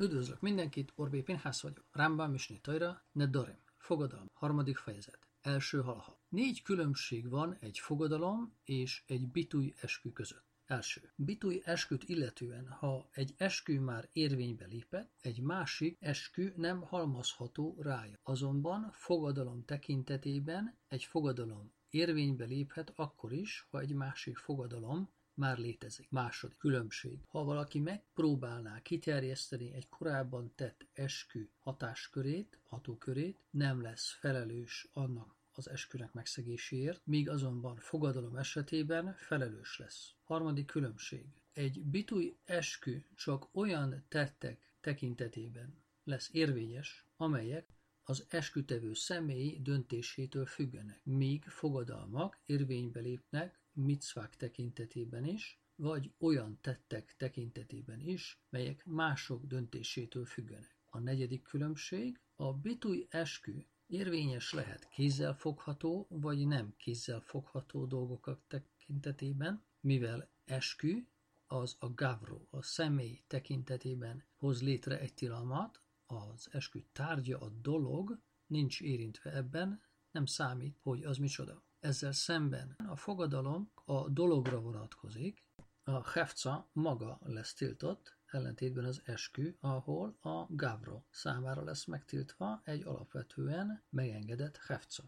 Üdvözlök mindenkit, Orbé Pinhász vagyok. Rámbám Misné Tajra, Nedorem. Fogadalom. Harmadik fejezet. Első halha. Négy különbség van egy fogadalom és egy bitúj eskü között. Első. Bitúj esküt illetően, ha egy eskü már érvénybe lépett, egy másik eskü nem halmazható rája. Azonban fogadalom tekintetében egy fogadalom érvénybe léphet akkor is, ha egy másik fogadalom már létezik. Második különbség. Ha valaki megpróbálná kiterjeszteni egy korábban tett eskü hatáskörét, hatókörét, nem lesz felelős annak az eskünek megszegéséért, míg azonban fogadalom esetében felelős lesz. Harmadik különbség. Egy bitúj eskü csak olyan tettek tekintetében lesz érvényes, amelyek az eskütevő személy döntésétől függenek, míg fogadalmak érvénybe lépnek micvák tekintetében is, vagy olyan tettek tekintetében is, melyek mások döntésétől függenek. A negyedik különbség, a bitúj eskü érvényes lehet kézzelfogható vagy nem kézzelfogható dolgok tekintetében, mivel eskü az a gavro, a személy tekintetében hoz létre egy tilalmat, az eskü tárgya, a dolog nincs érintve ebben, nem számít, hogy az micsoda. Ezzel szemben a fogadalom a dologra vonatkozik, a hefca maga lesz tiltott, ellentétben az eskü, ahol a gavro számára lesz megtiltva egy alapvetően megengedett hefca.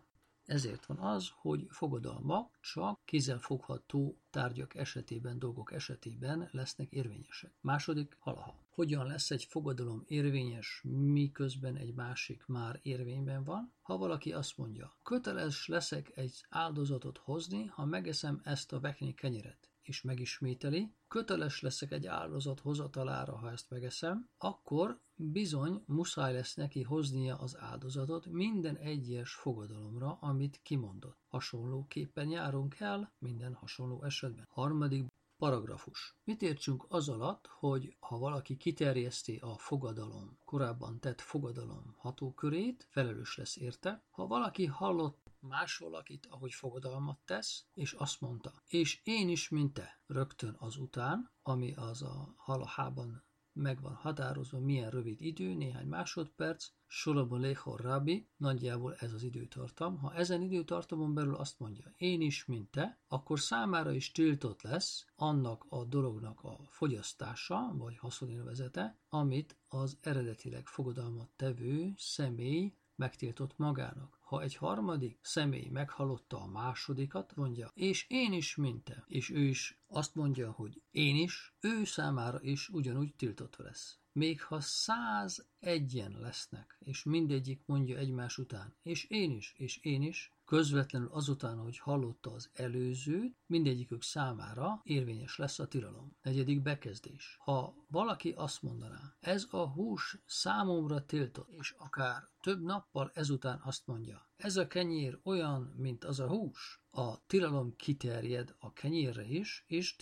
Ezért van az, hogy fogadalmak csak kézzelfogható tárgyak esetében, dolgok esetében lesznek érvényesek. Második halaha. Hogyan lesz egy fogadalom érvényes, miközben egy másik már érvényben van? Ha valaki azt mondja, köteles leszek egy áldozatot hozni, ha megeszem ezt a vekni kenyeret, és megismételi, köteles leszek egy áldozat hozatalára, ha ezt megeszem, akkor bizony muszáj lesz neki hoznia az áldozatot minden egyes fogadalomra, amit kimondott. Hasonlóképpen járunk el minden hasonló esetben. Harmadik Paragrafus. Mit értsünk az alatt, hogy ha valaki kiterjeszti a fogadalom, korábban tett fogadalom hatókörét, felelős lesz érte. Ha valaki hallott más valakit, ahogy fogadalmat tesz, és azt mondta, és én is, mint te, rögtön azután, ami az a halahában meg van határozva, milyen rövid idő, néhány másodperc, Solomon Lechor Rabbi, nagyjából ez az időtartam. Ha ezen időtartamon belül azt mondja, én is, mint te, akkor számára is tiltott lesz annak a dolognak a fogyasztása, vagy haszonélvezete, amit az eredetileg fogadalmat tevő személy megtiltott magának. Ha egy harmadik személy meghallotta a másodikat, mondja, és én is, mint te, és ő is azt mondja, hogy én is, ő számára is ugyanúgy tiltott lesz. Még ha száz egyen lesznek, és mindegyik mondja egymás után, és én is, és én is, közvetlenül azután, hogy hallotta az előzőt, mindegyikük számára érvényes lesz a tilalom. Negyedik bekezdés. Ha valaki azt mondaná, ez a hús számomra tiltott, és akár több nappal ezután azt mondja, ez a kenyér olyan, mint az a hús, a tilalom kiterjed a kenyérre is, és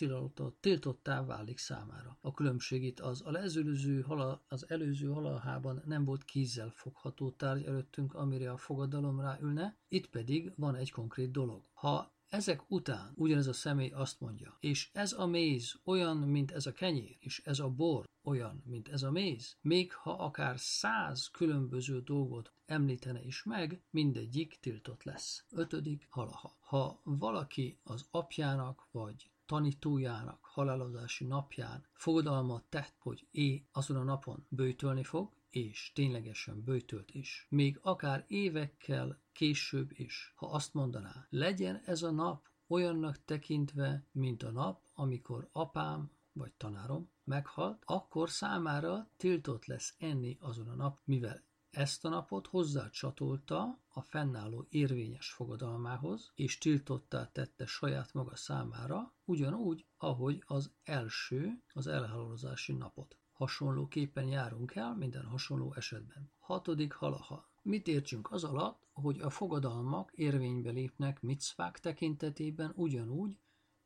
tiltottá válik számára. A különbség itt az, a előző hala, az előző halahában nem volt kézzel fogható tárgy előttünk, amire a fogadalom ráülne, itt pedig van egy konkrét dolog. Ha ezek után ugyanez a személy azt mondja, és ez a méz olyan, mint ez a kenyér, és ez a bor olyan, mint ez a méz, még ha akár száz különböző dolgot említene is meg, mindegyik tiltott lesz. Ötödik halaha. Ha valaki az apjának vagy tanítójának halálozási napján fogadalmat tett, hogy é azon a napon bőtölni fog, és ténylegesen bőtölt is, még akár évekkel később is, ha azt mondaná, legyen ez a nap olyannak tekintve, mint a nap, amikor apám vagy tanárom meghalt, akkor számára tiltott lesz enni azon a nap, mivel ezt a napot hozzácsatolta a fennálló érvényes fogadalmához, és tiltottá tette saját maga számára, ugyanúgy, ahogy az első, az elhalálozási napot. Hasonlóképpen járunk el minden hasonló esetben. Hatodik halaha. Mit értsünk az alatt, hogy a fogadalmak érvénybe lépnek micvák tekintetében ugyanúgy,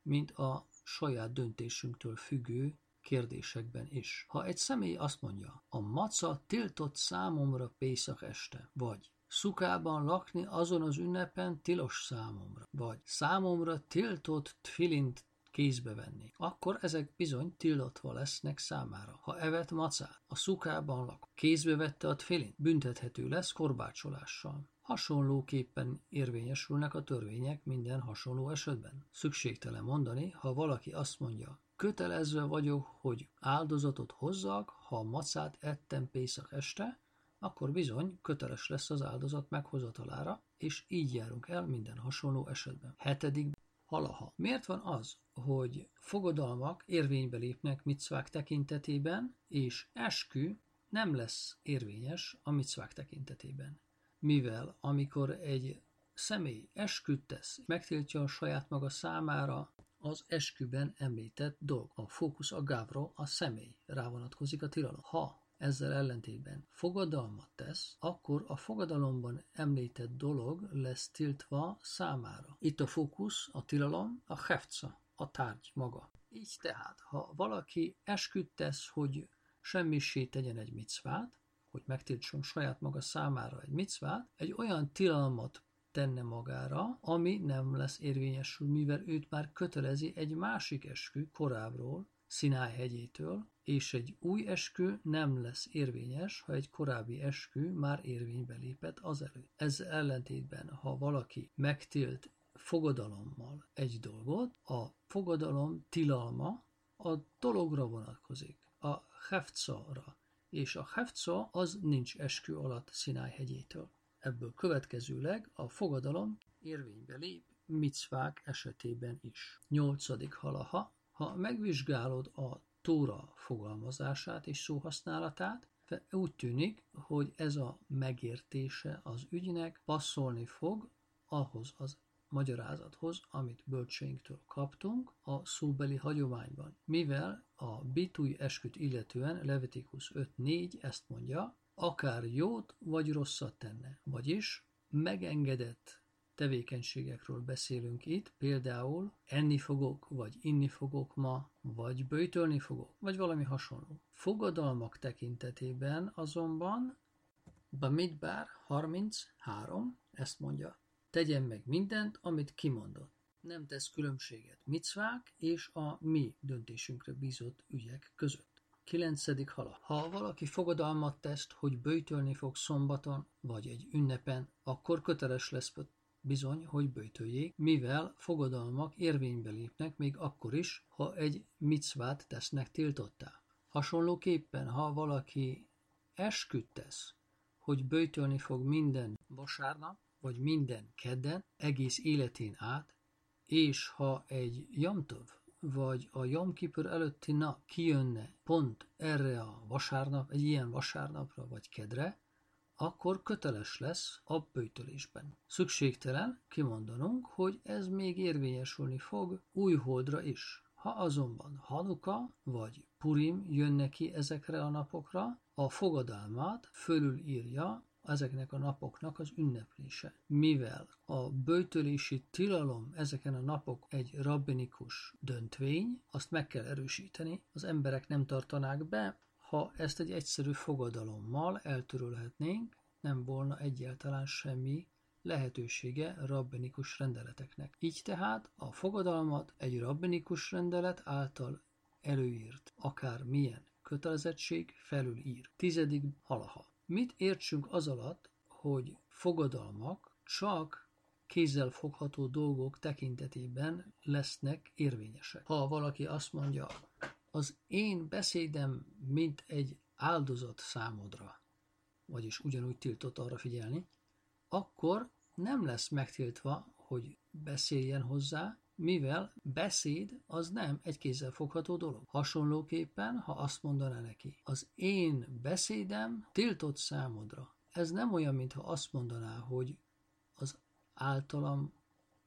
mint a saját döntésünktől függő kérdésekben is. Ha egy személy azt mondja, a maca tiltott számomra Pészak este, vagy szukában lakni azon az ünnepen tilos számomra, vagy számomra tiltott tfilint kézbe venni, akkor ezek bizony tiltva lesznek számára. Ha evett macát, a szukában lak, kézbe vette a tfilint, büntethető lesz korbácsolással. Hasonlóképpen érvényesülnek a törvények minden hasonló esetben. Szükségtelen mondani, ha valaki azt mondja, kötelezve vagyok, hogy áldozatot hozzak, ha a macát ettem Pészak este, akkor bizony köteles lesz az áldozat meghozatalára, és így járunk el minden hasonló esetben. Hetedik halaha. Miért van az, hogy fogadalmak érvénybe lépnek micvák tekintetében, és eskü nem lesz érvényes a micvák tekintetében? Mivel amikor egy személy esküt tesz, megtiltja a saját maga számára az esküben említett dolg. A fókusz a gávro, a személy rá vonatkozik a tilalom. Ha ezzel ellentétben fogadalmat tesz, akkor a fogadalomban említett dolog lesz tiltva számára. Itt a fókusz, a tilalom, a hefca, a tárgy maga. Így tehát, ha valaki esküdt tesz, hogy semmisé tegyen egy micvát, hogy megtiltson saját maga számára egy micvát, egy olyan tilalmat tenne magára, ami nem lesz érvényesül, mivel őt már kötelezi egy másik eskü korábbról, Szinály hegyétől, és egy új eskü nem lesz érvényes, ha egy korábbi eskü már érvénybe lépett azelőtt. Ez ellentétben, ha valaki megtilt fogadalommal egy dolgot, a fogadalom tilalma a dologra vonatkozik, a heftszara, és a heftza az nincs eskü alatt Szinály hegyétől. Ebből következőleg a fogadalom érvénybe lép micvák esetében is. Nyolcadik halaha, ha megvizsgálod a Tóra fogalmazását és szóhasználatát, úgy tűnik, hogy ez a megértése az ügynek passzolni fog ahhoz az magyarázathoz, amit bölcseinktől kaptunk a szóbeli hagyományban. Mivel a bitúj esküt illetően Levitikus 5.4 ezt mondja, akár jót vagy rosszat tenne, vagyis megengedett tevékenységekről beszélünk itt, például enni fogok, vagy inni fogok ma, vagy bőtölni fogok, vagy valami hasonló. Fogadalmak tekintetében azonban Bamidbar 33 ezt mondja, tegyen meg mindent, amit kimondott. Nem tesz különbséget micvák és a mi döntésünkre bízott ügyek között. Kilencedik hala. Ha valaki fogadalmat tesz, hogy bőtölni fog szombaton vagy egy ünnepen, akkor köteles lesz bizony, hogy bőtöljék, mivel fogadalmak érvénybe lépnek még akkor is, ha egy micvát tesznek tiltottá. Hasonlóképpen, ha valaki esküt tesz, hogy bőtölni fog minden vasárnap, vagy minden kedden, egész életén át, és ha egy jamtov, vagy a Jom Kippur előtti nap kijönne pont erre a vasárnap, egy ilyen vasárnapra vagy kedre, akkor köteles lesz a bőtölésben. Szükségtelen kimondanunk, hogy ez még érvényesülni fog új holdra is. Ha azonban Hanuka vagy Purim jön neki ezekre a napokra, a fogadalmát fölülírja ezeknek a napoknak az ünneplése. Mivel a bőtölési tilalom ezeken a napok egy rabbinikus döntvény, azt meg kell erősíteni, az emberek nem tartanák be, ha ezt egy egyszerű fogadalommal eltörölhetnénk, nem volna egyáltalán semmi lehetősége rabbinikus rendeleteknek. Így tehát a fogadalmat egy rabbinikus rendelet által előírt, akár milyen kötelezettség felülír. Tizedik halaha. Mit értsünk az alatt, hogy fogadalmak csak kézzel fogható dolgok tekintetében lesznek érvényesek. Ha valaki azt mondja, az én beszédem, mint egy áldozat számodra, vagyis ugyanúgy tiltott arra figyelni, akkor nem lesz megtiltva, hogy beszéljen hozzá, mivel beszéd az nem egy kézzel fogható dolog. Hasonlóképpen, ha azt mondaná neki, az én beszédem tiltott számodra, ez nem olyan, mintha azt mondaná, hogy az általam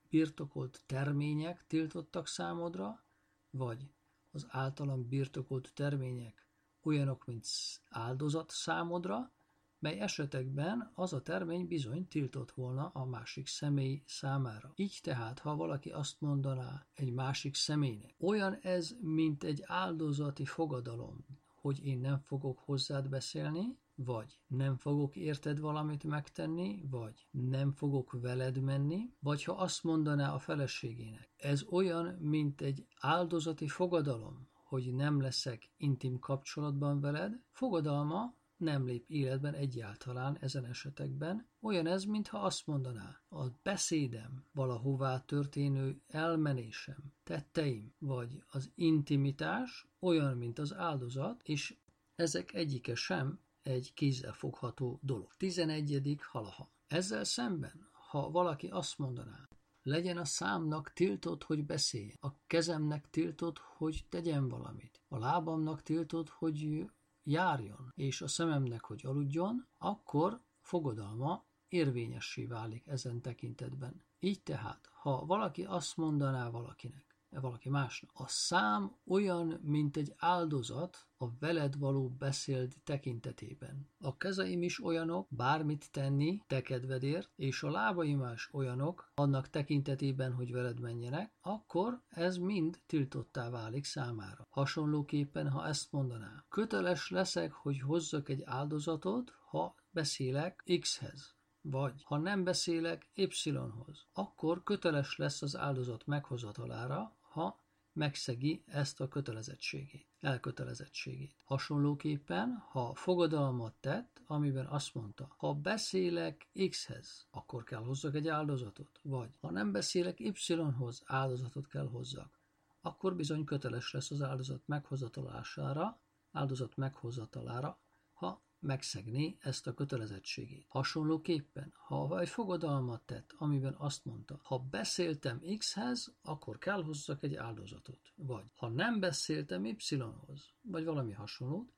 birtokolt termények tiltottak számodra, vagy az általam birtokolt termények olyanok, mint áldozat számodra, mely esetekben az a termény bizony tiltott volna a másik személy számára. Így tehát, ha valaki azt mondaná egy másik személynek, olyan ez, mint egy áldozati fogadalom, hogy én nem fogok hozzád beszélni, vagy nem fogok érted valamit megtenni, vagy nem fogok veled menni, vagy ha azt mondaná a feleségének. Ez olyan, mint egy áldozati fogadalom, hogy nem leszek intim kapcsolatban veled, fogadalma nem lép életben egyáltalán ezen esetekben. Olyan ez, mintha azt mondaná, a beszédem, valahová történő elmenésem, tetteim, vagy az intimitás olyan, mint az áldozat, és ezek egyike sem egy kézzelfogható dolog. 11. halaha. Ezzel szemben, ha valaki azt mondaná, legyen a számnak tiltott, hogy beszéljen, a kezemnek tiltott, hogy tegyen valamit, a lábamnak tiltott, hogy járjon, és a szememnek, hogy aludjon, akkor fogadalma érvényessé válik ezen tekintetben. Így tehát, ha valaki azt mondaná valakinek, valaki másnak. A szám olyan, mint egy áldozat a veled való beszéld tekintetében. A kezeim is olyanok, bármit tenni, te kedvedért, és a lábaim is olyanok, annak tekintetében, hogy veled menjenek, akkor ez mind tiltottá válik számára. Hasonlóképpen, ha ezt mondaná, köteles leszek, hogy hozzak egy áldozatot, ha beszélek X-hez, vagy ha nem beszélek Y-hoz, akkor köteles lesz az áldozat meghozatalára, ha megszegi ezt a kötelezettségét, elkötelezettségét. Hasonlóképpen, ha fogadalmat tett, amiben azt mondta, ha beszélek X-hez, akkor kell hozzak egy áldozatot, vagy ha nem beszélek Y-hoz, áldozatot kell hozzak, akkor bizony köteles lesz az áldozat meghozatalására, áldozat meghozatalára, ha megszegni ezt a kötelezettségét. Hasonlóképpen, ha egy fogadalmat tett, amiben azt mondta, ha beszéltem X-hez, akkor kell hozzak egy áldozatot. Vagy ha nem beszéltem Y-hoz, vagy valami hasonlót,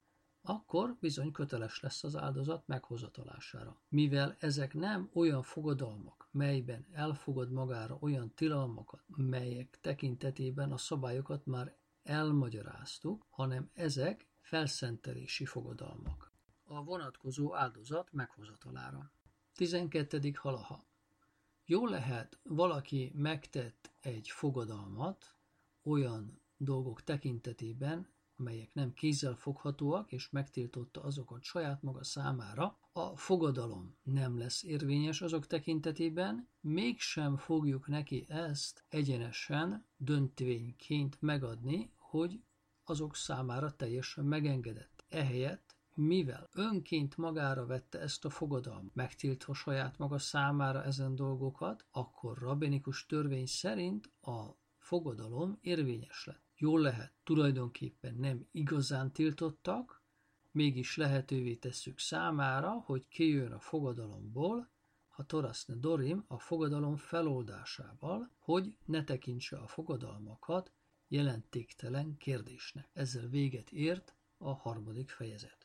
akkor bizony köteles lesz az áldozat meghozatalására. Mivel ezek nem olyan fogadalmak, melyben elfogad magára olyan tilalmakat, melyek tekintetében a szabályokat már elmagyaráztuk, hanem ezek felszentelési fogadalmak a vonatkozó áldozat meghozatalára. 12. halaha. Jó lehet, valaki megtett egy fogadalmat olyan dolgok tekintetében, amelyek nem kézzel foghatóak, és megtiltotta azokat saját maga számára, a fogadalom nem lesz érvényes azok tekintetében, mégsem fogjuk neki ezt egyenesen döntvényként megadni, hogy azok számára teljesen megengedett. Ehelyett mivel önként magára vette ezt a fogadalmat, megtiltva saját maga számára ezen dolgokat, akkor rabinikus törvény szerint a fogadalom érvényes lett. Jól lehet, tulajdonképpen nem igazán tiltottak, mégis lehetővé tesszük számára, hogy kijön a fogadalomból, ha toraszne dorim a fogadalom feloldásával, hogy ne tekintse a fogadalmakat jelentéktelen kérdésnek. Ezzel véget ért a harmadik fejezet.